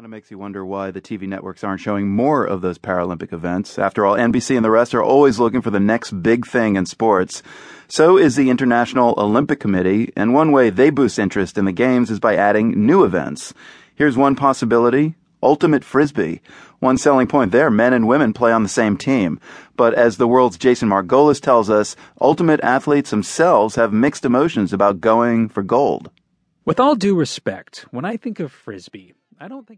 Kind of makes you wonder why the TV networks aren't showing more of those Paralympic events. After all, NBC and the rest are always looking for the next big thing in sports. So is the International Olympic Committee, and one way they boost interest in the Games is by adding new events. Here's one possibility Ultimate Frisbee. One selling point there, men and women play on the same team. But as the world's Jason Margolis tells us, ultimate athletes themselves have mixed emotions about going for gold. With all due respect, when I think of Frisbee, I don't think